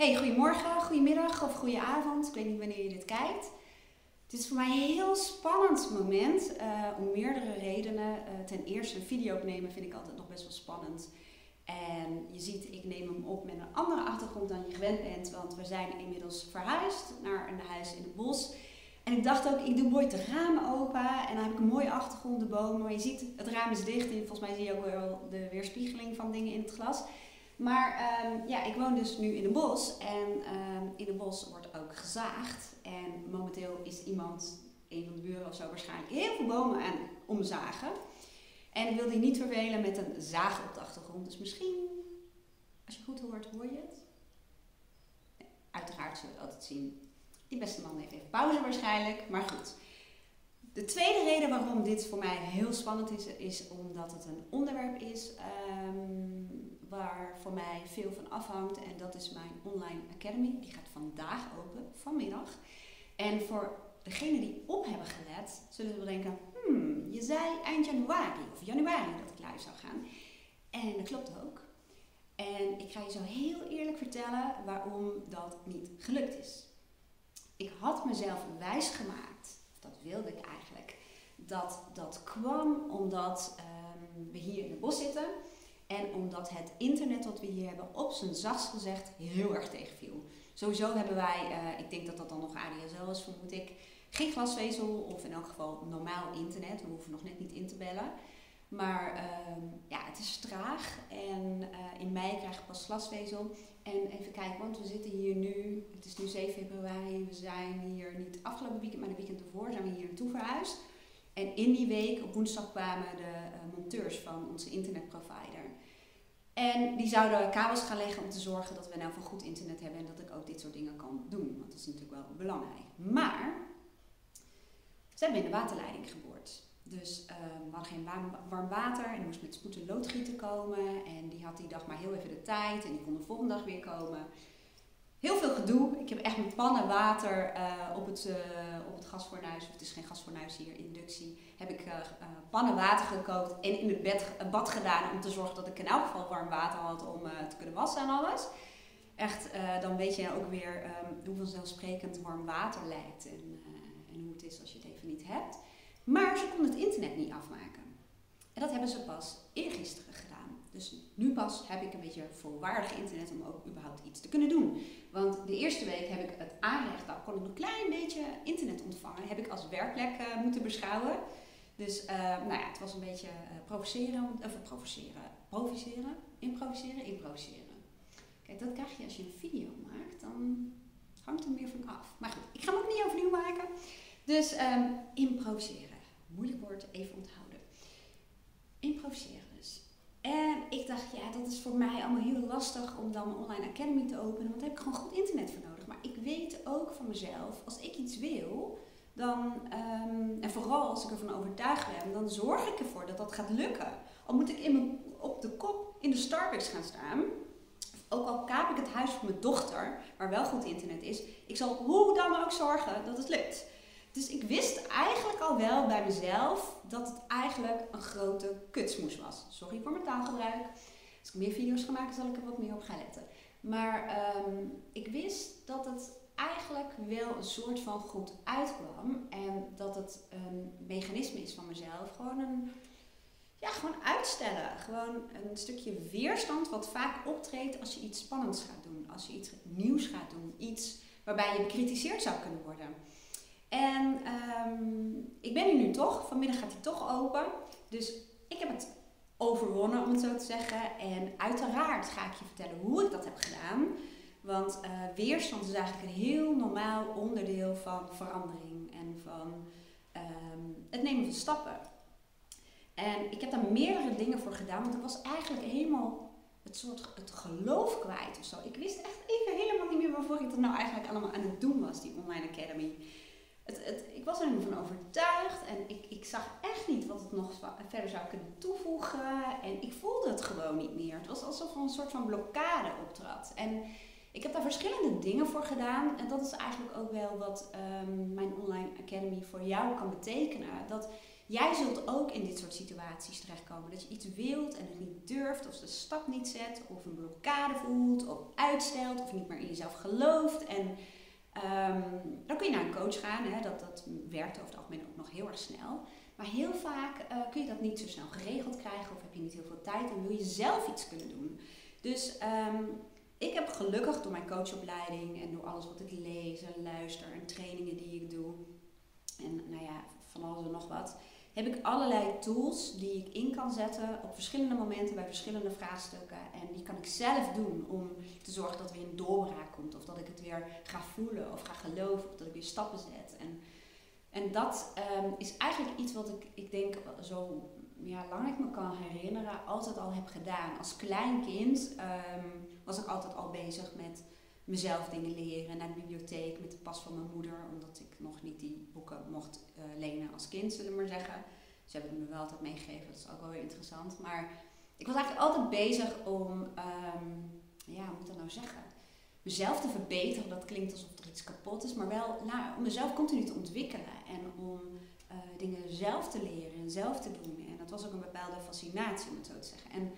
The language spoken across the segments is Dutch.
Hey, goedemorgen, goedemiddag of goedenavond. Ik weet niet wanneer je dit kijkt. Het is voor mij een heel spannend moment uh, om meerdere redenen. Uh, ten eerste, een video opnemen vind ik altijd nog best wel spannend. En je ziet, ik neem hem op met een andere achtergrond dan je gewend bent, want we zijn inmiddels verhuisd naar een huis in het bos. En ik dacht ook, ik doe mooi de ramen open en dan heb ik een mooie achtergrond, de bomen. Maar je ziet, het raam is dicht en volgens mij zie je ook wel de weerspiegeling van dingen in het glas. Maar ehm, ja, ik woon dus nu in een bos en ehm, in een bos wordt ook gezaagd. En momenteel is iemand, een van de buren of zo, waarschijnlijk heel veel bomen aan omzagen. En ik wil die niet vervelen met een zaag op de achtergrond. Dus misschien, als je goed hoort, hoor je het? uiteraard zullen we het altijd zien. Die beste man heeft even pauze waarschijnlijk, maar goed. De tweede reden waarom dit voor mij heel spannend is, is omdat het een onderwerp is waar voor mij veel van afhangt. En dat is mijn online academy. Die gaat vandaag open, vanmiddag. En voor degenen die op hebben gelet, zullen ze wel denken: hmm, je zei eind januari of januari dat ik live zou gaan. En dat klopt ook. En ik ga je zo heel eerlijk vertellen waarom dat niet gelukt is. Ik had mezelf wijsgemaakt, of dat wilde ik eigenlijk, dat dat kwam omdat um, we hier in het bos zitten. En omdat het internet dat we hier hebben op zijn zachtst gezegd heel erg tegenviel. Sowieso hebben wij, uh, ik denk dat dat dan nog ADSL is vermoed ik, geen glasvezel of in elk geval normaal internet. We hoeven nog net niet in te bellen. Maar uh, ja, het is traag en uh, in mei krijg ik pas glasvezel. En even kijken, want we zitten hier nu, het is nu 7 februari, we zijn hier niet afgelopen weekend, maar de weekend ervoor zijn we hier naartoe verhuisd. En in die week, op woensdag, kwamen de uh, monteurs van onze internetprovider. En die zouden kabels gaan leggen om te zorgen dat we nou van goed internet hebben en dat ik ook dit soort dingen kan doen. Want dat is natuurlijk wel belangrijk. Maar ze hebben in de waterleiding geboord. Dus uh, we hadden geen warm, water en moest met spoed een loodgieter komen. En die had die dag maar heel even de tijd en die kon de volgende dag weer komen. Heel veel gedoe. Ik heb echt met pannen water uh, op, het, uh, op het gasfornuis, of het is geen gasfornuis hier, inductie, heb ik uh, pannen water gekookt en in het bad gedaan om te zorgen dat ik in elk geval warm water had om te kunnen wassen en alles. Echt, dan weet je ook weer um, hoe vanzelfsprekend warm water lijkt en, en hoe het is als je het even niet hebt. Maar ze konden het internet niet afmaken. En dat hebben ze pas eergisteren gedaan. Dus nu pas heb ik een beetje volwaardig internet om ook überhaupt iets te kunnen doen. Want de eerste week heb ik het aanrecht, nou kon ik een klein beetje internet ontvangen, heb ik als werkplek uh, moeten beschouwen. Dus uh, nou ja, het was een beetje uh, provoceren, of provoceren, provoceren, improviseren, improviseren. Kijk, dat krijg je als je een video maakt, dan hangt er meer van af. Maar goed, ik ga hem ook niet overnieuw maken. Dus um, improviseren. Moeilijk woord, even onthouden. Improviseren. En ik dacht, ja, dat is voor mij allemaal heel lastig om dan een online academy te openen, want daar heb ik gewoon goed internet voor nodig. Maar ik weet ook van mezelf, als ik iets wil, dan, um, en vooral als ik ervan overtuigd ben, dan zorg ik ervoor dat dat gaat lukken. Al moet ik in mijn, op de kop in de Starbucks gaan staan, ook al kaap ik het huis van mijn dochter, waar wel goed internet is, ik zal hoe dan ook zorgen dat het lukt. Dus ik wist eigenlijk al wel bij mezelf dat het eigenlijk een grote kutsmoes was. Sorry voor mijn taalgebruik. Als ik meer video's ga maken, zal ik er wat meer op gaan letten. Maar um, ik wist dat het eigenlijk wel een soort van goed uitkwam. En dat het een mechanisme is van mezelf. Gewoon een, ja, gewoon uitstellen. Gewoon een stukje weerstand wat vaak optreedt als je iets spannends gaat doen. Als je iets nieuws gaat doen. Iets waarbij je bekritiseerd zou kunnen worden. En um, ik ben hier nu toch. Vanmiddag gaat hij toch open. Dus ik heb het overwonnen, om het zo te zeggen. En uiteraard ga ik je vertellen hoe ik dat heb gedaan. Want uh, weerstand is eigenlijk een heel normaal onderdeel van verandering en van um, het nemen van stappen. En ik heb daar meerdere dingen voor gedaan, want ik was eigenlijk helemaal het soort het geloof kwijt of zo. Ik wist echt even helemaal niet meer waarvoor ik dat nou eigenlijk allemaal aan het doen was, die online academy het, ik was er nu van overtuigd en ik, ik zag echt niet wat het nog verder zou kunnen toevoegen. En ik voelde het gewoon niet meer. Het was alsof er een soort van blokkade optrad. En ik heb daar verschillende dingen voor gedaan. En dat is eigenlijk ook wel wat um, mijn online academy voor jou kan betekenen. Dat jij zult ook in dit soort situaties terechtkomen. Dat je iets wilt en het niet durft, of de stap niet zet, of een blokkade voelt, of uitstelt, of niet meer in jezelf gelooft. En ehm, dan kun je naar een coach gaan. Hè. Dat, dat werkt over het algemeen ook nog heel erg snel. Maar heel vaak eh, kun je dat niet zo snel geregeld krijgen, of heb je niet heel veel tijd en wil je zelf iets kunnen doen. Dus ehm, ik heb gelukkig door mijn coachopleiding en door alles wat ik lees en luister en trainingen die ik doe, en nou ja, van alles en nog wat, heb ik allerlei tools die ik in kan zetten op verschillende momenten bij verschillende vraagstukken. En die kan ik zelf doen om te zorgen dat er weer een doorbraak komt. Of dat ik het weer ga voelen of ga geloven of dat ik weer stappen zet. En, en dat um, is eigenlijk iets wat ik, ik denk zo ja, lang ik me kan herinneren altijd al heb gedaan. Als klein kind um, was ik altijd al bezig met mezelf dingen leren, naar de bibliotheek met de pas van mijn moeder, omdat ik nog niet die boeken mocht uh, lenen als kind, zullen we maar zeggen. Ze hebben het me wel altijd meegegeven, dat is ook wel weer interessant. Maar ik was eigenlijk altijd bezig om, um, ja, hoe moet ik dat nou zeggen? Mezelf te verbeteren, dat klinkt alsof er iets kapot is, maar wel nou, om mezelf continu te ontwikkelen en om uh, dingen zelf te leren en zelf te doen. En dat was ook een bepaalde fascinatie, om het zo te zeggen. En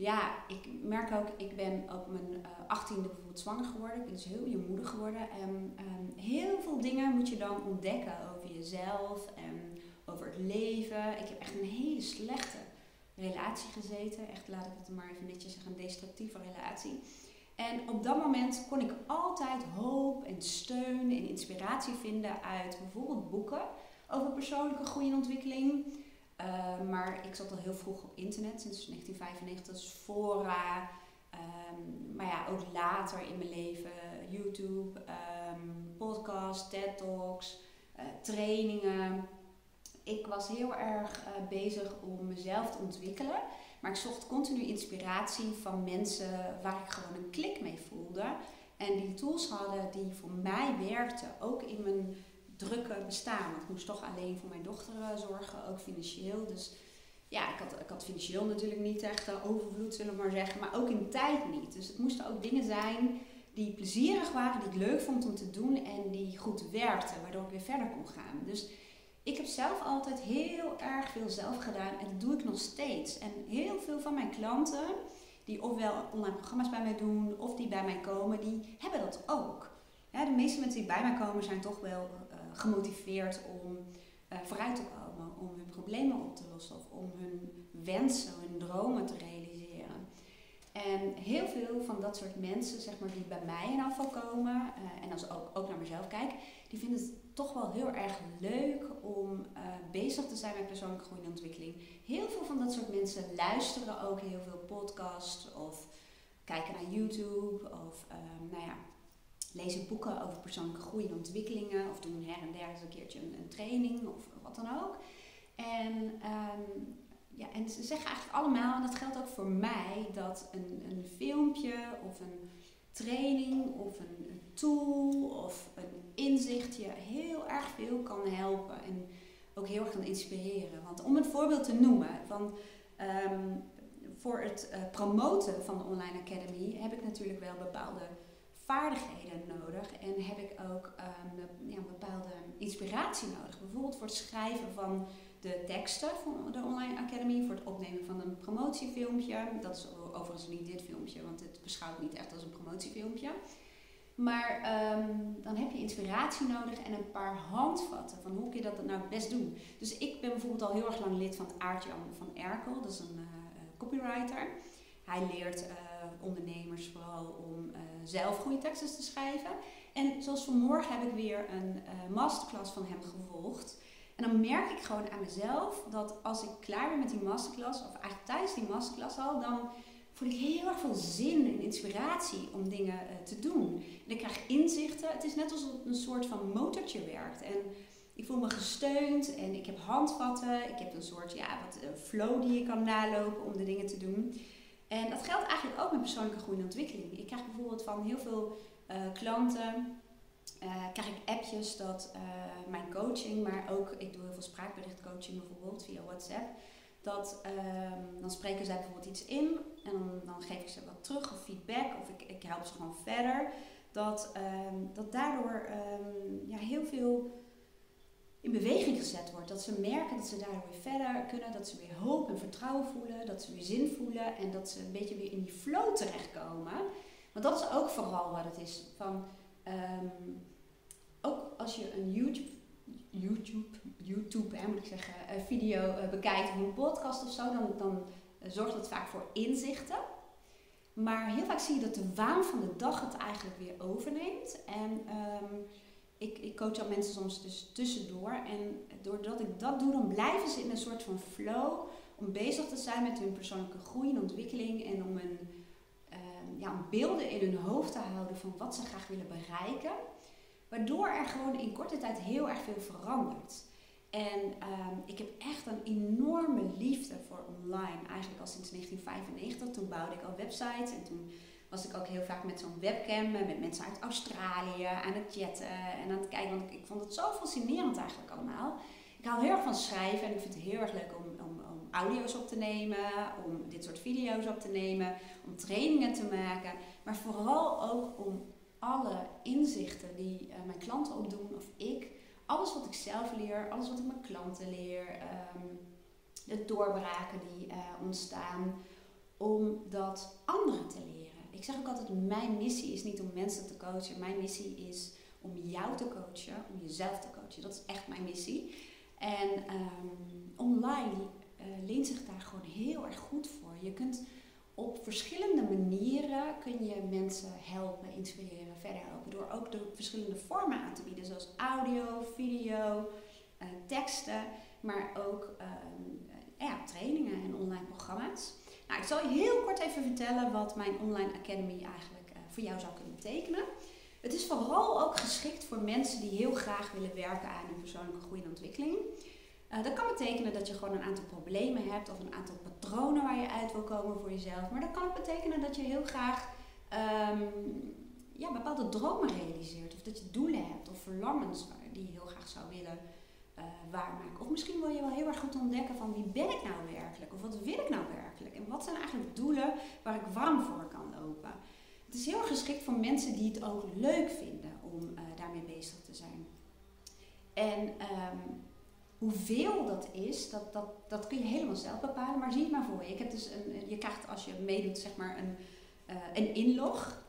ja, ik merk ook, ik ben op mijn eh, achttiende bijvoorbeeld zwanger geworden. Ik ben dus heel je moeder geworden. En um, heel veel dingen moet je dan ontdekken over jezelf en over het leven. Ik heb echt een hele slechte relatie gezeten. Echt, laat ik het maar even netjes zeggen, een destructieve relatie. En op dat moment kon ik altijd hoop en steun en inspiratie vinden uit bijvoorbeeld boeken over persoonlijke groei en ontwikkeling. Uh, maar ik zat al heel vroeg op internet, sinds 1995, dus fora. Um, maar ja, ook later in mijn leven, YouTube, um, podcast, TED Talks, uh, trainingen. Ik was heel erg uh, bezig om mezelf te ontwikkelen. Maar ik zocht continu inspiratie van mensen waar ik gewoon een klik mee voelde. En die tools hadden die voor mij werkten, ook in mijn drukke bestaan. Ik moest toch alleen voor mijn dochter eh, zorgen, ook financieel. Dus ja, ik had, ik had financieel natuurlijk niet echt uh, overvloed, zullen we maar zeggen. Maar ook in tijd niet. Dus het moesten ook dingen zijn die plezierig waren, die ik leuk vond om te doen en die goed werkten, waardoor ik weer verder kon gaan. Dus ik heb zelf altijd heel erg veel zelf gedaan en dat doe ik nog steeds. En heel veel van mijn klanten, die ofwel online programma's bij mij doen of die bij mij komen, die hebben dat ook. De meeste mensen die bij mij komen zijn toch wel gemotiveerd om uh, vooruit te komen, om hun problemen op te lossen of om hun wensen, hun dromen te realiseren. En heel veel van dat soort mensen, zeg maar, die bij mij in afval komen, uh, en als ik ook, naar mezelf kijk, die vinden het toch wel heel erg leuk om bezig te zijn met persoonlijke groei en ontwikkeling. Heel veel van dat soort mensen luisteren ook heel veel podcasts of kijken naar YouTube of nou ja, lezen boeken over persoonlijke groei en ontwikkelingen of doen her en der eens een keertje een, training of wat dan ook. En, um, ja, en ze zeggen eigenlijk allemaal, en dat geldt ook voor mij, dat een, een filmpje of een training of een, tool of een inzicht je heel erg veel kan helpen en ook heel erg kan inspireren. Want om een voorbeeld te noemen, van, um, voor het uh, promoten van de Online Academy heb ik natuurlijk wel bepaalde vaardigheden nodig en heb ik ook um, ja, bepaalde inspiratie nodig. Bijvoorbeeld voor het schrijven van de teksten van de Online Academy, voor het opnemen van een promotiefilmpje. Dat is overigens niet dit filmpje, want het beschouwt niet echt als een promotiefilmpje. Maar um, dan heb je inspiratie nodig en een paar handvatten van hoe kun je dat nou het best doen. Dus ik ben bijvoorbeeld al heel erg lang lid van Aartjan van Erkel, dat is een uh, copywriter. Hij leert uh, ondernemers vooral om zelf goede teksten te schrijven. En zoals vanmorgen heb ik weer een uh, masterclass van hem gevolgd. En dan merk ik gewoon aan mezelf dat als ik klaar ben met die masterclass, of eigenlijk tijdens die masterclass al, dan voel ik heel erg veel zin en inspiratie om dingen te doen. En ik krijg inzichten. Het is net alsof het een soort van motortje werkt. En ik voel me gesteund en ik heb handvatten. Ik heb een soort ja, wat, flow die je kan nalopen om de dingen te doen. En dat geldt eigenlijk ook met persoonlijke groei en ontwikkeling. Ik krijg bijvoorbeeld van heel veel uh, klanten, uh, krijg ik appjes dat uh, mijn coaching, maar ook, ik doe heel veel spraakberichtcoaching bijvoorbeeld via WhatsApp. Dat um, dan spreken zij bijvoorbeeld iets in en dan, geef ik ze wat terug of feedback of ik, ik help ze gewoon verder. Dat, um, dat daardoor um, ja, heel veel in beweging gezet wordt. Dat ze merken dat ze daardoor weer verder kunnen, dat ze weer hoop en vertrouwen voelen, dat ze weer zin voelen en dat ze een beetje weer in die flow terechtkomen. Want dat is ook vooral wat het is. Van, ehm, ook als je een YouTube, YouTube, YouTube hè, moet ik zeggen, een video uh, bekijkt of een podcast of zo, dan, dan zorgt dat vaak voor inzichten. Maar heel vaak zie je dat de waan van de dag het eigenlijk weer overneemt. En ehm, ik, ik coach al mensen soms dus tussendoor. En doordat ik dat doe, dan blijven ze in een soort van flow om bezig te zijn met hun persoonlijke groei en ontwikkeling. En om een, um, ja, beelden in hun hoofd te houden van wat ze graag willen bereiken. Waardoor er gewoon in korte tijd heel erg veel verandert. En um, ik heb echt een enorme liefde voor online. Eigenlijk al sinds 1995. Toen bouwde ik al websites en toen was ik ook heel vaak met zo'n webcam met mensen uit Australië aan het chatten en aan het kijken. Want ik, vond het zo fascinerend eigenlijk allemaal. Ik hou heel erg van schrijven en ik vind het heel erg leuk om, om, om audio's op te nemen, om dit soort video's op te nemen, om trainingen te maken. Maar vooral ook om alle inzichten die uh, mijn klanten opdoen of ik, alles wat ik zelf leer, alles wat ik mijn klanten leer, um, de doorbraken die uh, ontstaan, om dat anderen te leren ik zeg ook altijd, mijn missie is niet om mensen te coachen. Mijn missie is om jou te coachen, om jezelf te coachen. Dat is echt mijn missie. En um, online uh, leent zich daar gewoon heel erg goed voor. Je kunt op verschillende manieren kun je mensen helpen, inspireren, verder helpen. Door ook de verschillende vormen aan te bieden, zoals audio, video, uh, teksten, maar ook um, ja, trainingen en online programma's. Nou, ik zal je heel kort even vertellen wat mijn online academy eigenlijk uh, voor jou zou kunnen betekenen. Het is vooral ook geschikt voor mensen die heel graag willen werken aan hun persoonlijke groei en ontwikkeling. Uh, dat kan betekenen dat je gewoon een aantal problemen hebt of een aantal patronen waar je uit wil komen voor jezelf. Maar dat kan ook betekenen dat je heel graag um, ja, bepaalde dromen realiseert. Of dat je doelen hebt of verlangens die je heel graag zou willen waarmaken. Of misschien wil je wel heel erg goed ontdekken van wie ben ik nou werkelijk? Of wat wil ik nou werkelijk? En wat zijn eigenlijk doelen waar ik warm voor kan lopen? Het is heel geschikt voor mensen die het ook leuk vinden om uh, daarmee bezig te zijn. En um, hoeveel dat is, dat, dat, dat kun je helemaal zelf bepalen. Maar zie het maar voor je. Ik heb dus een, je krijgt als je meedoet zeg maar een, uh, een inlog.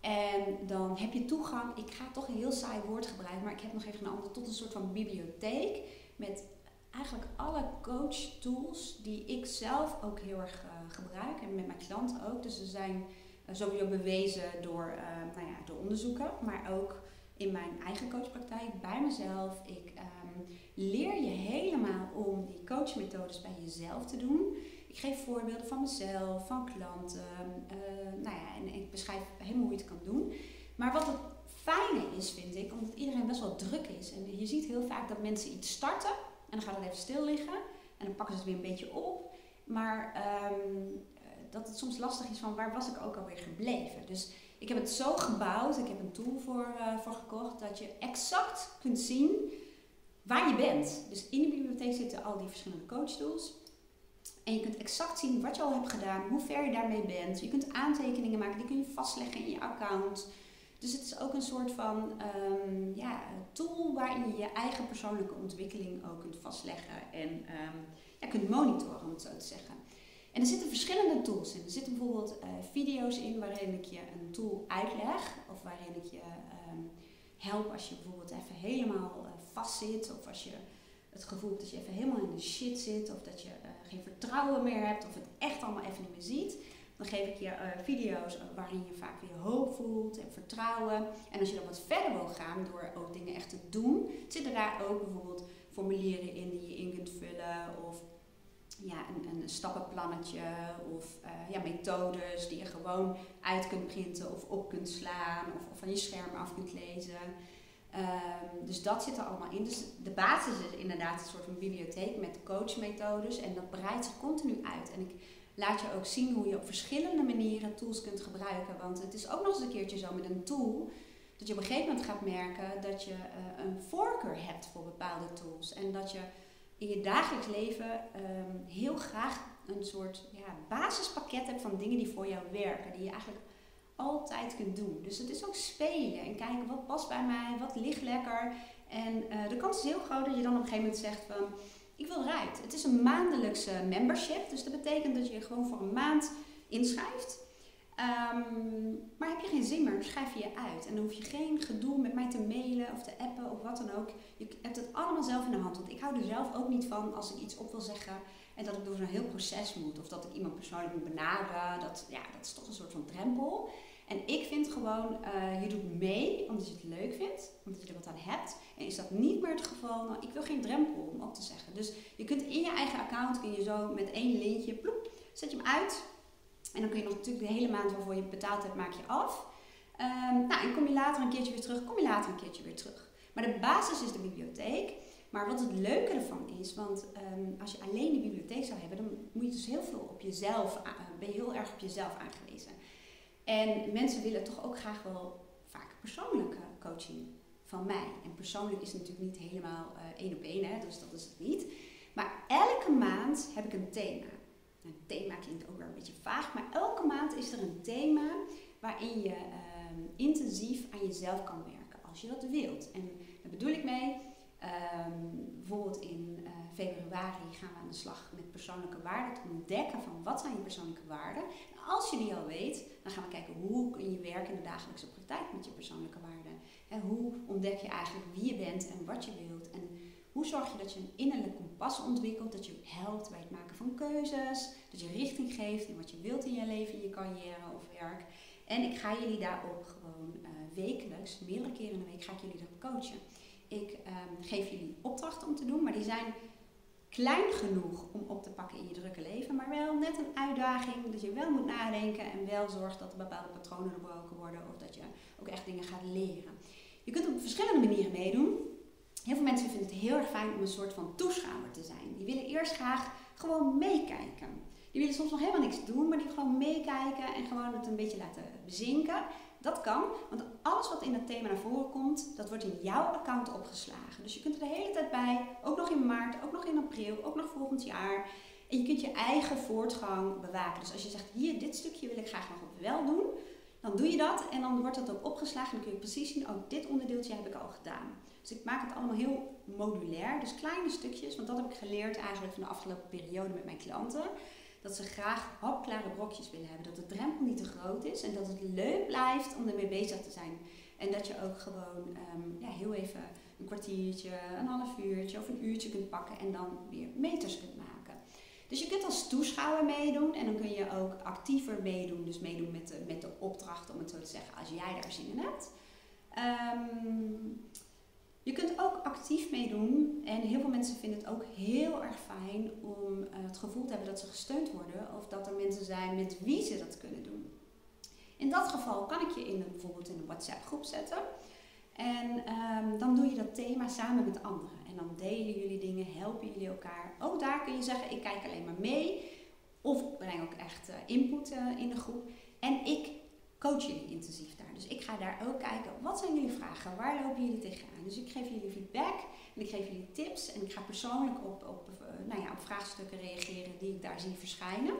En dan heb je toegang, ik ga toch een heel saai woord gebruiken, maar ik heb nog even een ander, tot een soort van bibliotheek met eigenlijk alle coach tools die ik zelf ook heel erg uh, gebruik en met mijn klanten ook. Dus ze zijn uh, sowieso bewezen door, uh, nou ja, door onderzoeken, maar ook in mijn eigen coachpraktijk, bij mezelf. Ik um, leer je helemaal om die coachmethodes bij jezelf te doen. Geef voorbeelden van mezelf, van klanten. Uh, nou ja, en ik beschrijf helemaal hoe je het kan doen. Maar wat het fijne is, vind ik, omdat iedereen best wel druk is. En je ziet heel vaak dat mensen iets starten en dan gaat het even stil liggen. En dan pakken ze het weer een beetje op. Maar um, dat het soms lastig is van waar was ik ook alweer gebleven. Dus ik heb het zo gebouwd, ik heb een tool voor, uh, voor gekocht, dat je exact kunt zien waar je bent. Dus in de bibliotheek zitten al die verschillende coach tools. En je kunt exact zien wat je al hebt gedaan, hoe ver je daarmee bent. Je kunt aantekeningen maken, die kun je vastleggen in je account. Dus het is ook een soort van um, ja, tool waarin je je eigen persoonlijke ontwikkeling ook kunt vastleggen en um, ja, kunt monitoren, om het zo te zeggen. En er zitten verschillende tools in. Er zitten bijvoorbeeld uh, video's in waarin ik je een tool uitleg of waarin ik je um, help als je bijvoorbeeld even helemaal uh, vast zit of als je het gevoel hebt dat je even helemaal in de shit zit of dat je geen vertrouwen meer hebt of het echt allemaal even niet meer ziet. Dan geef ik je uh, video's waarin je vaak weer hoop voelt en vertrouwen. En als je dan wat verder wil gaan door ook dingen echt te doen, zitten daar ook bijvoorbeeld formulieren in die je in kunt vullen of ja, een, een stappenplannetje of uh, ja, methodes die je gewoon uit kunt printen of op kunt slaan of, of van je scherm af kunt lezen. Um, dus dat zit er allemaal in. Dus de basis is inderdaad een soort van bibliotheek met coachmethodes en dat breidt zich continu uit. En ik laat je ook zien hoe je op verschillende manieren tools kunt gebruiken. Want het is ook nog eens een keertje zo met een tool dat je op een gegeven moment gaat merken dat je uh, een voorkeur hebt voor bepaalde tools. En dat je in je dagelijks leven um, heel graag een soort ja, basispakket hebt van dingen die voor jou werken. Die je eigenlijk altijd kunt doen. Dus het is ook spelen en kijken wat past bij mij, wat ligt lekker. En de kans is heel groot dat je dan op een gegeven moment zegt van ik wil eruit. Het is een maandelijkse membership, dus dat betekent dat je gewoon voor een maand inschrijft. Ehm, maar heb je geen zin meer, schrijf je je uit. En dan hoef je geen gedoe met mij te mailen of te appen of wat dan ook. Je hebt het allemaal zelf in de hand. Want ik hou er zelf ook niet van als ik iets op wil zeggen en dat ik door zo'n heel proces moet. Of dat ik iemand persoonlijk moet benaderen. Dat, ja, dat is toch een soort van drempel. En ik vind gewoon, uh, je doet mee omdat je het leuk vindt, omdat je er wat aan hebt. En is dat niet meer het geval, nou, ik wil geen drempel om op te zeggen. Dus je kunt in je eigen account, kun je zo met één lintje, ploep, zet je hem uit. En dan kun je nog natuurlijk de hele maand waarvoor je betaald hebt, maak je af. Um, nou, en kom je later een keertje weer terug, kom je later een keertje weer terug. Maar de basis is de bibliotheek. Maar wat het leuke ervan is, want um, als je alleen de bibliotheek zou hebben, dan moet je dus heel veel op jezelf, uh, ben je heel erg op jezelf aangewezen. En mensen willen toch ook graag wel vaak persoonlijke coaching van mij. En persoonlijk is natuurlijk niet helemaal uh, één op één, hè, dus dat is het niet. Maar elke maand heb ik een thema. Een thema klinkt ook weer een beetje vaag, maar elke maand is er een thema waarin je uh, intensief aan jezelf kan werken, als je dat wilt. En daar bedoel ik mee, um, bijvoorbeeld in uh, februari gaan we aan de slag met persoonlijke waarden, te ontdekken van wat zijn je persoonlijke waarden. En als je die al weet, dan gaan we kijken hoe kun je werken in de dagelijkse praktijk met je persoonlijke waarden. En hoe ontdek je eigenlijk wie je bent en wat je wilt. En hoe zorg je dat je een innerlijk kompas ontwikkelt, dat je helpt bij het maken van keuzes, dat je richting geeft in wat je wilt in je leven, in je carrière of werk. En ik ga jullie daarop gewoon uh, wekelijks, meerdere keren in de week, ga ik jullie daarop coachen. Ik um, geef jullie opdrachten om te doen, maar die zijn klein genoeg om op te pakken in je drukke leven, maar wel net een uitdaging dat je wel moet nadenken en wel zorgt dat er bepaalde patronen doorbroken worden of dat je ook echt dingen gaat leren. Je kunt op verschillende manieren meedoen. Heel veel mensen vinden het heel erg fijn om een soort van toeschouwer te zijn. Die willen eerst graag gewoon meekijken. Die willen soms nog helemaal niks doen, maar die gewoon meekijken en gewoon het een beetje laten bezinken. Dat kan, want alles wat in het thema naar voren komt, dat wordt in jouw account opgeslagen. Dus je kunt er de hele tijd bij, ook nog in maart, ook nog in april, ook nog volgend jaar. En je kunt je eigen voortgang bewaken. Dus als je zegt, hier, dit stukje wil ik graag nog wel doen, dan doe je dat en dan wordt dat ook opgeslagen. Dan kun je precies zien, oh, dit onderdeeltje heb ik al gedaan. Dus ik maak het allemaal heel modulair, dus kleine stukjes, want dat heb ik geleerd eigenlijk van de afgelopen periode met mijn klanten dat ze graag hapklare brokjes willen hebben. Dat de drempel niet te groot is en dat het leuk blijft om ermee bezig te zijn. En dat je ook gewoon um, ja, heel even een kwartiertje, een half uurtje of een uurtje kunt pakken en dan weer meters kunt maken. Dus je kunt als toeschouwer meedoen en dan kun je ook actiever meedoen. Dus meedoen met de, met de opdracht, om het zo te zeggen, als jij daar zin in hebt. Um, je kunt ook actief meedoen en heel veel mensen vinden het ook heel erg fijn om eh, het gevoel te hebben dat ze gesteund worden of dat er mensen zijn met wie ze dat kunnen doen. In dat geval kan ik je in een, bijvoorbeeld in een WhatsApp groep zetten en ehm, dan doe je dat thema samen met anderen en dan delen jullie dingen, helpen jullie elkaar. Ook daar kun je zeggen ik kijk alleen maar mee of breng ook echt uh, input uh, in de groep en ik coach jullie intensief daar. Dus ik ga daar ook kijken, wat zijn jullie vragen? Waar lopen jullie tegenaan? Dus ik geef jullie feedback en ik geef jullie tips en ik ga persoonlijk op, op, eh, nou ja, op vraagstukken reageren die ik daar zie verschijnen.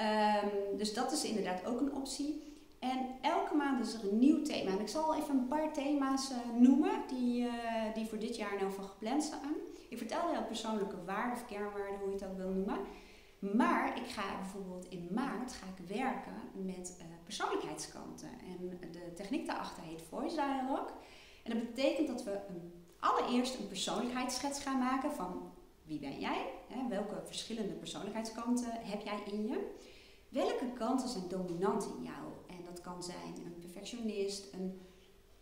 Um, dus dat is inderdaad ook een optie. En elke maand is er een nieuw thema. En ik zal even een paar thema's uh, noemen die, uh, die voor dit jaar nou van gepland staan. Ik vertel heel persoonlijke waarden of kernwaarden, hoe je het ook wil noemen. Maar ik ga bijvoorbeeld in maart ga ik werken met persoonlijkheidskanten. En de techniek daarachter heet Voice Dialogue. En dat betekent dat we allereerst een persoonlijkheidsschets gaan maken van wie ben jij? Hè, welke verschillende persoonlijkheidskanten heb jij in je? Welke kanten zijn dominant in jou? En dat kan zijn een perfectionist, een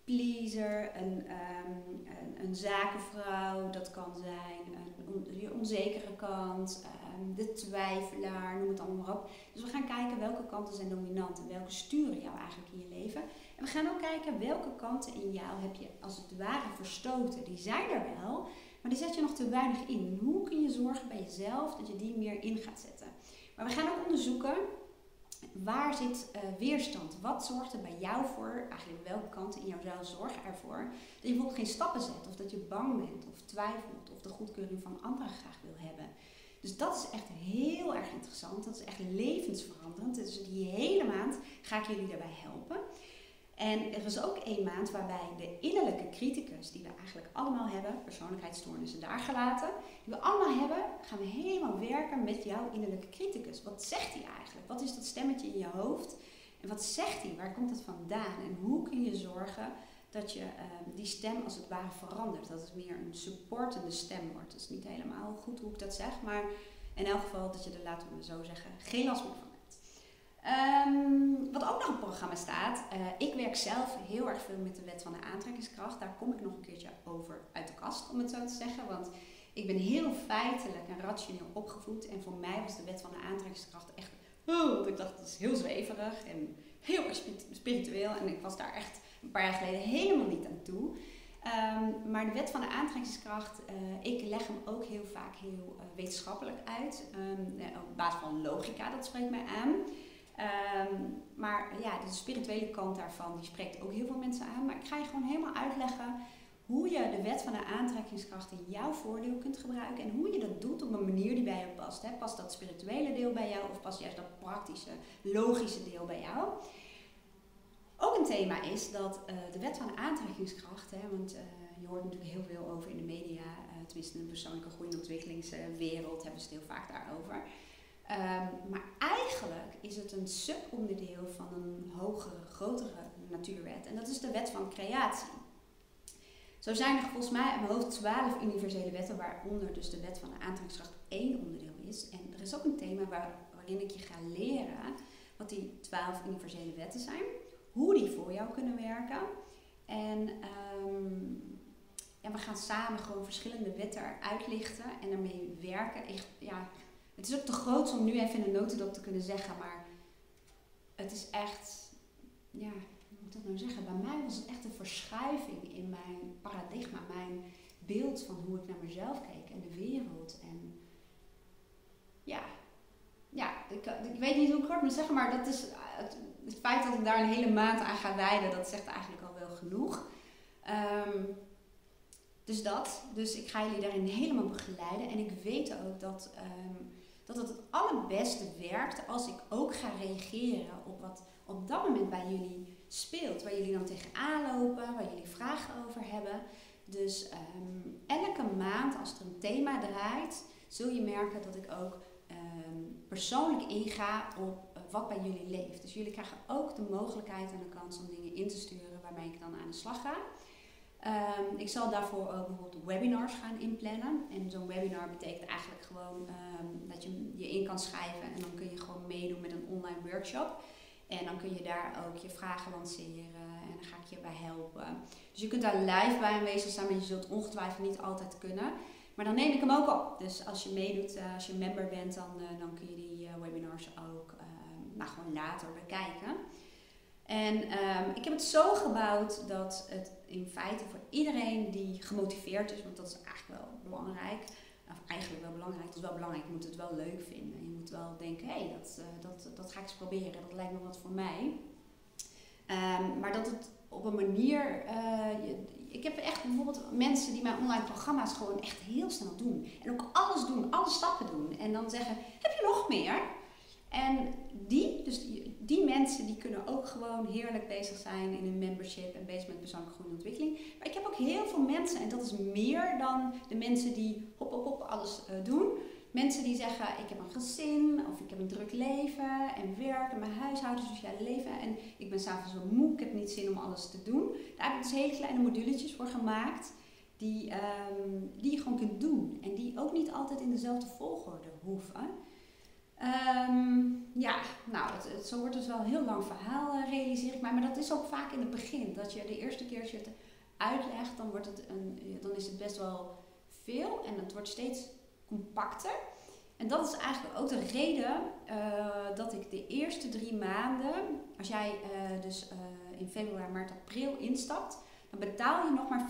pleaser, een, um, een, zakenvrouw, dat kan zijn een, je onzekere kant, de twijfelaar, noem het allemaal maar op. Dus we gaan kijken welke kanten zijn dominant en welke sturen jou eigenlijk in je leven. En we gaan ook kijken welke kanten in jou heb je als het ware verstoten. Die zijn er wel, maar die zet je nog te weinig in. Hoe kun je zorgen bij jezelf dat je die meer in gaat zetten? Maar we gaan ook onderzoeken waar zit uh, weerstand? Wat zorgt er bij jou voor, eigenlijk welke kanten in jouzelf zorgen ervoor, dat je bijvoorbeeld geen stappen zet, of dat je bang bent, of twijfelt, of de goedkeuring van anderen graag wil hebben. Dus dat is echt heel erg interessant, dat is echt levensveranderend. Dus die hele maand ga ik jullie daarbij helpen. En er is ook één maand waarbij de innerlijke criticus, die we eigenlijk allemaal hebben, persoonlijkheidsstoornissen daar gelaten, die we allemaal hebben, gaan we helemaal werken met jouw innerlijke criticus. Wat zegt hij eigenlijk? Wat is dat stemmetje in je hoofd? En wat zegt hij? Waar komt het vandaan? En hoe kun je zorgen dat je ehm, die stem als het ware verandert? Dat het meer een supportende stem wordt. Dat is niet helemaal goed hoe ik dat zeg, maar in elk geval dat je er, laten we zo zeggen, geen last meer van Um, wat ook nog op het programma staat. Uh, ik werk zelf heel erg veel met de wet van de aantrekkingskracht. Daar kom ik nog een keertje over uit de kast, om het zo te zeggen. Want ik ben heel feitelijk en rationeel opgevoed. En voor mij was de wet van de aantrekkingskracht echt. Oh, ik dacht, dat is heel zweverig en heel erg spiritueel. En ik was daar echt een paar jaar geleden helemaal niet aan toe. Um, maar de wet van de aantrekkingskracht, uh, ik leg hem ook heel vaak heel uh, wetenschappelijk uit. Um, op basis van logica, dat spreekt mij aan. Um, maar ja, de spirituele kant daarvan, die spreekt ook heel veel mensen aan. Maar ik ga je gewoon helemaal uitleggen hoe je de wet van de aantrekkingskracht in jouw voordeel kunt gebruiken. En hoe je dat doet op een manier die bij jou past. Hè. Past dat spirituele deel bij jou of past juist dat praktische, logische deel bij jou? Ook een thema is dat uh, de wet van aantrekkingskracht, hè, want uh, je hoort natuurlijk heel veel over in de media, uh, tenminste in de persoonlijke groei- en ontwikkelingswereld hebben ze het heel vaak daarover. Um, maar eigenlijk is het een subonderdeel van een hogere, grotere natuurwet. En dat is de wet van creatie. Zo zijn er volgens mij in mijn hoofd 12 universele wetten, waaronder dus de wet van de aantrekkingskracht één onderdeel is. En er is ook een thema waar, waarin ik je ga leren wat die 12 universele wetten zijn, hoe die voor jou kunnen werken. En, en we gaan samen gewoon verschillende wetten uitlichten en daarmee werken. Ja, het is ook te groot om nu even in een notendop te kunnen zeggen, maar het is echt, ja, hoe moet ik dat nou zeggen? Bij mij was het echt een verschuiving in mijn paradigma, mijn beeld van hoe ik naar mezelf keek en de wereld. En ja, ja ik, ik weet niet hoe ik het moet zeggen, maar dat is het, feit dat ik daar een hele maand aan ga wijden, dat zegt eigenlijk al wel genoeg. Um, dus dat. Dus ik ga jullie daarin helemaal begeleiden. En ik weet ook dat um, dat het het allerbeste werkt als ik ook ga reageren op wat op dat moment bij jullie speelt. Waar jullie dan tegenaan lopen, waar jullie vragen over hebben. Dus um, elke maand als er een thema draait, zul je merken dat ik ook persoonlijk inga op wat bij jullie leeft. Dus jullie krijgen ook de mogelijkheid en de kans om dingen in te sturen waarmee ik dan aan de slag ga. Um, ik zal daarvoor ook bijvoorbeeld webinars gaan inplannen. En zo'n webinar betekent eigenlijk gewoon um, dat je je in kan schrijven en dan kun je gewoon meedoen met een online workshop. En dan kun je daar ook je vragen lanceren en dan ga ik je bij helpen. Dus je kunt daar live bij aanwezig zijn, maar je zult ongetwijfeld niet altijd kunnen. Maar dan neem ik hem ook op. Dus als je meedoet, uh, als je member bent, dan, uh, dan kun je die uh, webinars ook nou, gewoon later bekijken. En um, ik heb het zo gebouwd dat het in feite voor iedereen die gemotiveerd is, want dat is eigenlijk wel belangrijk, of eigenlijk wel belangrijk, dat is wel belangrijk, je moet het wel leuk vinden. Je moet wel denken, hé, hey, dat, uh, dat, dat ga ik eens proberen, dat lijkt me wat voor mij. Um, maar dat het op een manier, je, ik heb echt bijvoorbeeld mensen die mijn online programma's gewoon echt heel snel doen. En ook alles doen, alle stappen doen. En dan zeggen, heb je nog meer? En die, dus die, mensen die kunnen ook gewoon heerlijk bezig zijn in een membership en bezig met persoonlijke groei en ontwikkeling. Maar ik heb ook heel veel mensen, en dat is meer dan de mensen die hop hop hop alles uh, doen. Mensen die zeggen, ik heb een gezin, of ik heb een druk leven en werk en mijn huishouden, sociale leven. En ik ben s'avonds zo moe, ik heb niet zin om alles te doen. Daar heb ik dus hele kleine moduletjes voor gemaakt, die, um, die je gewoon kunt doen. En die ook niet altijd in dezelfde volgorde hoeven. Um, ja, nou, het, het, zo wordt dus wel een heel lang verhaal, uh, realiseer ik mij. Maar dat is ook vaak in het begin. Dat je de eerste keer als je het uitlegt, dan, wordt het een, dan is het best wel veel en het wordt steeds compacter. En dat is eigenlijk ook de reden uh, dat ik de eerste drie maanden, als jij dus in februari, maart, april instapt, dan betaal je nog maar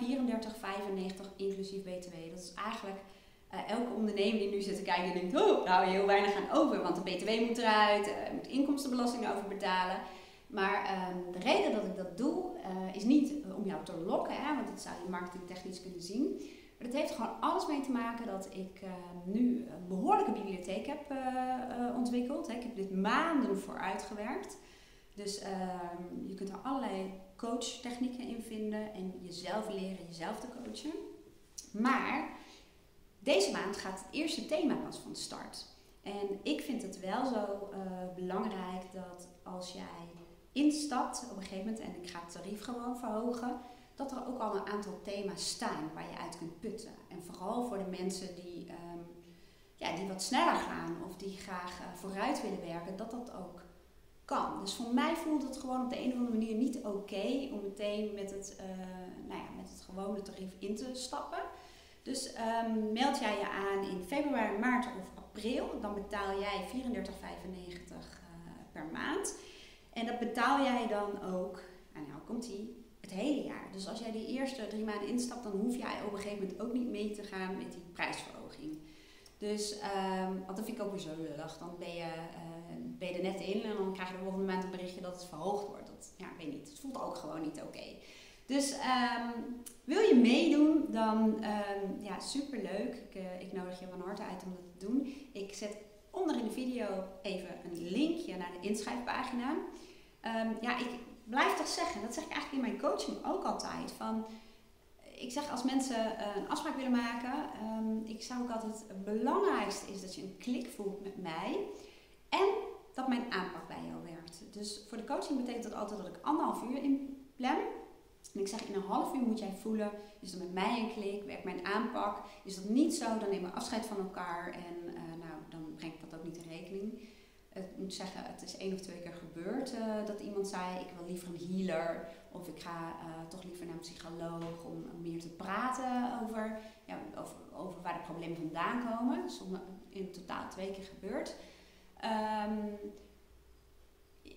34,95 inclusief BTW. Dat is eigenlijk uh, elke ondernemer die nu zit te kijken denkt, oh, daar hou je heel weinig aan over, want de BTW moet eruit, uh, moet inkomstenbelasting over betalen. Maar uh, de reden dat ik dat doe, uh, is niet om jou te lokken, hè, want dat zou je marketingtechnisch kunnen zien. Maar dat heeft gewoon alles mee te maken dat ik nu een behoorlijke bibliotheek heb ontwikkeld. Hè. Ik heb dit maanden voor uitgewerkt. Dus ehm, je kunt er allerlei coachtechnieken in vinden en jezelf leren jezelf te coachen. Maar deze maand gaat het eerste thema pas van start. En ik vind het wel zo uh, belangrijk dat als jij instapt op een gegeven moment en ik ga het tarief gewoon verhogen, dat er ook al een aantal thema's staan waar je uit kunt putten. En vooral voor de mensen die, um, ja, die wat sneller gaan of die graag uh, vooruit willen werken, dat dat ook kan. Dus voor mij voelt het gewoon op de een of andere manier niet oké om meteen met het, uh, nou ja, met het gewone tarief in te stappen. Dus um, meld jij je aan in februari, maart of april, dan betaal jij 34,95 uh, per maand. En dat betaal jij dan ook, en nou komt die, het hele jaar. Dus als jij die eerste drie maanden instapt, dan hoef jij op een gegeven moment ook niet mee te gaan met die prijsverhoging. Dus, um, want dat vind ik ook weer zo lullig. Dan ben je, uh, ben je er net in en dan krijg je de volgende maand een berichtje dat het verhoogd wordt. Dat, ja, weet niet. Het voelt ook gewoon niet oké. Dus um, wil je meedoen, dan um, ja, superleuk. Ik, uh, ik nodig je van harte uit om dat te doen. Ik zet onder in de video even een linkje naar de inschrijfpagina. Um, ja, ik blijf toch zeggen, dat zeg ik eigenlijk in mijn coaching ook altijd. Van, ik zeg als mensen uh, een afspraak willen maken, ik zeg ook altijd het belangrijkste is dat je een klik voelt met mij. En dat mijn aanpak bij jou werkt. Dus voor de coaching betekent dat altijd dat ik anderhalf uur in plan. En ik zeg, in een half uur moet jij voelen, is er met mij een klik, werkt mijn aanpak. Is dat niet zo, dan nemen we afscheid van elkaar en uh, nou, dan breng ik dat ook niet in rekening. Ik moet zeggen, het is één of twee keer gebeurd uh, dat iemand zei, ik wil liever een healer of ik ga uh, toch liever naar een psycholoog om meer te praten over, ja, over, over waar de problemen vandaan komen. Dat is in totaal twee keer gebeurd. Um,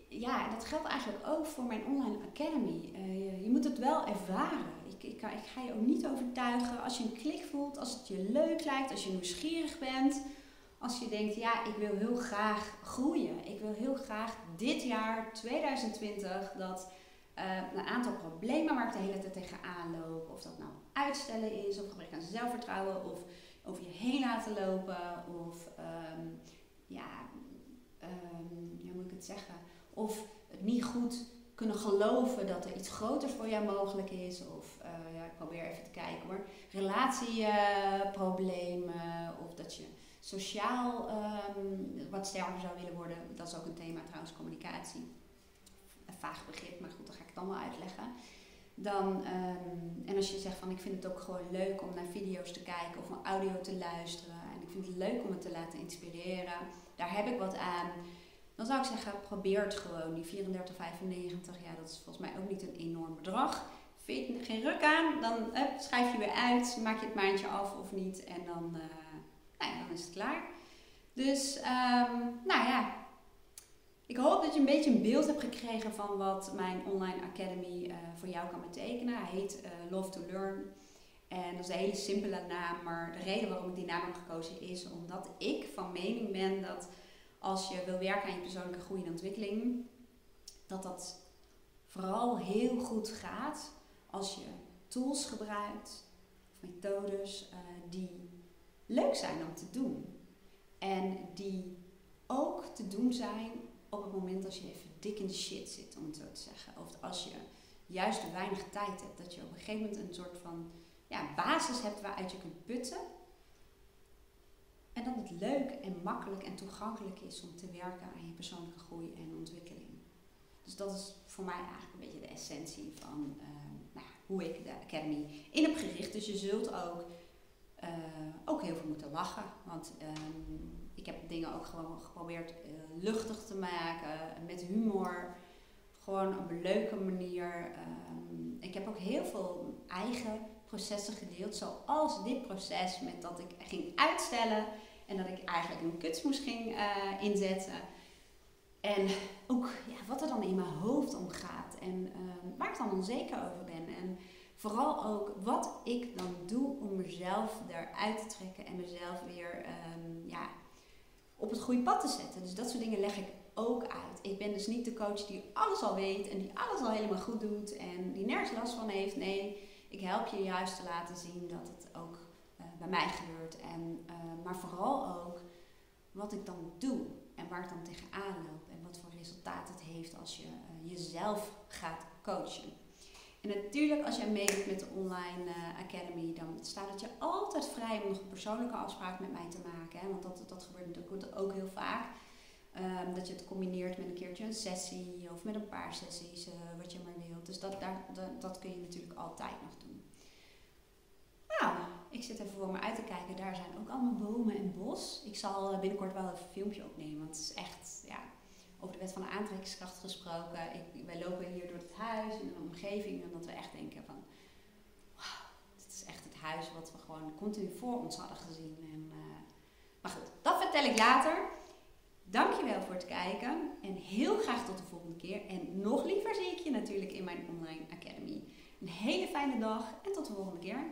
ja, dat geldt eigenlijk ook voor mijn online academy. Uh, je, moet het wel ervaren. Ik, ik, ik, ga je ook niet overtuigen als je een klik voelt, als het je leuk lijkt, als je nieuwsgierig bent. Als je denkt, ja, ik wil heel graag groeien. Ik wil heel graag dit jaar, 2020, dat uh, een aantal problemen waar ik de hele tijd tegenaan loop. Of dat nou uitstellen is, of gebrek aan zelfvertrouwen, of over je heen laten lopen. Of um, ja, um, hoe moet ik het zeggen? Of het niet goed kunnen geloven dat er iets groters voor jou mogelijk is. Of uh, ja, ik probeer even te kijken hoor. Relatieproblemen. Uh, of dat je sociaal um, wat sterker zou willen worden. Dat is ook een thema trouwens, communicatie. Een vaag begrip, maar goed, dat ga ik het wel uitleggen. Dan, um, en als je zegt van ik vind het ook gewoon leuk om naar video's te kijken of naar audio te luisteren. En ik vind het leuk om het te laten inspireren. Daar heb ik wat aan dan zou ik zeggen, probeer het gewoon. Die 34,95, ja, dat is volgens mij ook niet een enorm bedrag. Vind je geen ruk aan, dan schrijf je weer uit, maak je het maandje af of niet en dan, uh, nou ja, dan is het klaar. Dus, um, nou ja, ik hoop dat je een beetje een beeld hebt gekregen van wat mijn online academy uh, voor jou kan betekenen. Hij heet Love to Learn. En dat is een hele simpele naam, maar de reden waarom ik die naam heb gekozen is omdat ik van mening ben dat als je wil werken aan je persoonlijke groei en ontwikkeling, dat dat vooral heel goed gaat als je tools gebruikt of methodes uh, die leuk zijn om te doen. En die ook te doen zijn op het moment als je even dik in de shit zit, om het zo te zeggen. Of als je juist weinig tijd hebt. Dat je op een gegeven moment een soort van ja, basis hebt waaruit je kunt putten en dat het leuk en makkelijk en toegankelijk is om te werken aan je persoonlijke groei en ontwikkeling. Dus dat is voor mij eigenlijk een beetje de essentie van uh, nou, hoe ik de Academy in heb gericht. Dus je zult ook, uh, ook heel veel moeten lachen. Want um, ik heb dingen ook gewoon geprobeerd uh, luchtig te maken, met humor. Gewoon op een leuke manier. Um, ik heb ook heel veel eigen processen gedeeld, zoals dit proces met dat ik ging uitstellen en dat ik eigenlijk een kutsmoes ging uh, inzetten. En ook ja, wat er dan in mijn hoofd omgaat en uh, waar ik dan onzeker over ben. En vooral ook wat ik dan doe om mezelf eruit te trekken en mezelf weer um, ja, op het goede pad te zetten. Dus dat soort dingen leg ik ook uit. Ik ben dus niet de coach die alles al weet en die alles al helemaal goed doet en die nergens last van heeft. Nee, ik help je juist te laten zien dat het ook uh, bij mij gebeurt. En, uh, maar vooral ook wat ik dan doe en waar ik dan tegenaan loop en wat voor resultaat het heeft als je uh, jezelf gaat coachen. En natuurlijk, als jij meedoet met de online academy, dan staat het je altijd vrij om nog een persoonlijke afspraak met mij te maken. Hè? Want dat, dat gebeurt natuurlijk ook heel vaak. Um, dat je het combineert met een keertje een sessie of met een paar sessies, wat je maar. Dus dat, daar, dat, kun je natuurlijk altijd nog doen. Nou, ik zit even voor me uit te kijken. Daar zijn ook allemaal bomen en bos. Ik zal binnenkort wel een filmpje opnemen, want het is echt, ja, over de wet van de aantrekkingskracht gesproken. Ik, wij lopen hier door het huis en de omgeving en dat we echt denken van, wauw, dit is echt het huis wat we gewoon continu voor ons hadden gezien. En, uh, maar goed, dat vertel ik later. Dankjewel voor het kijken en heel graag tot de volgende keer. En nog liever zie ik je natuurlijk in mijn online academy. Een hele fijne dag en tot de volgende keer.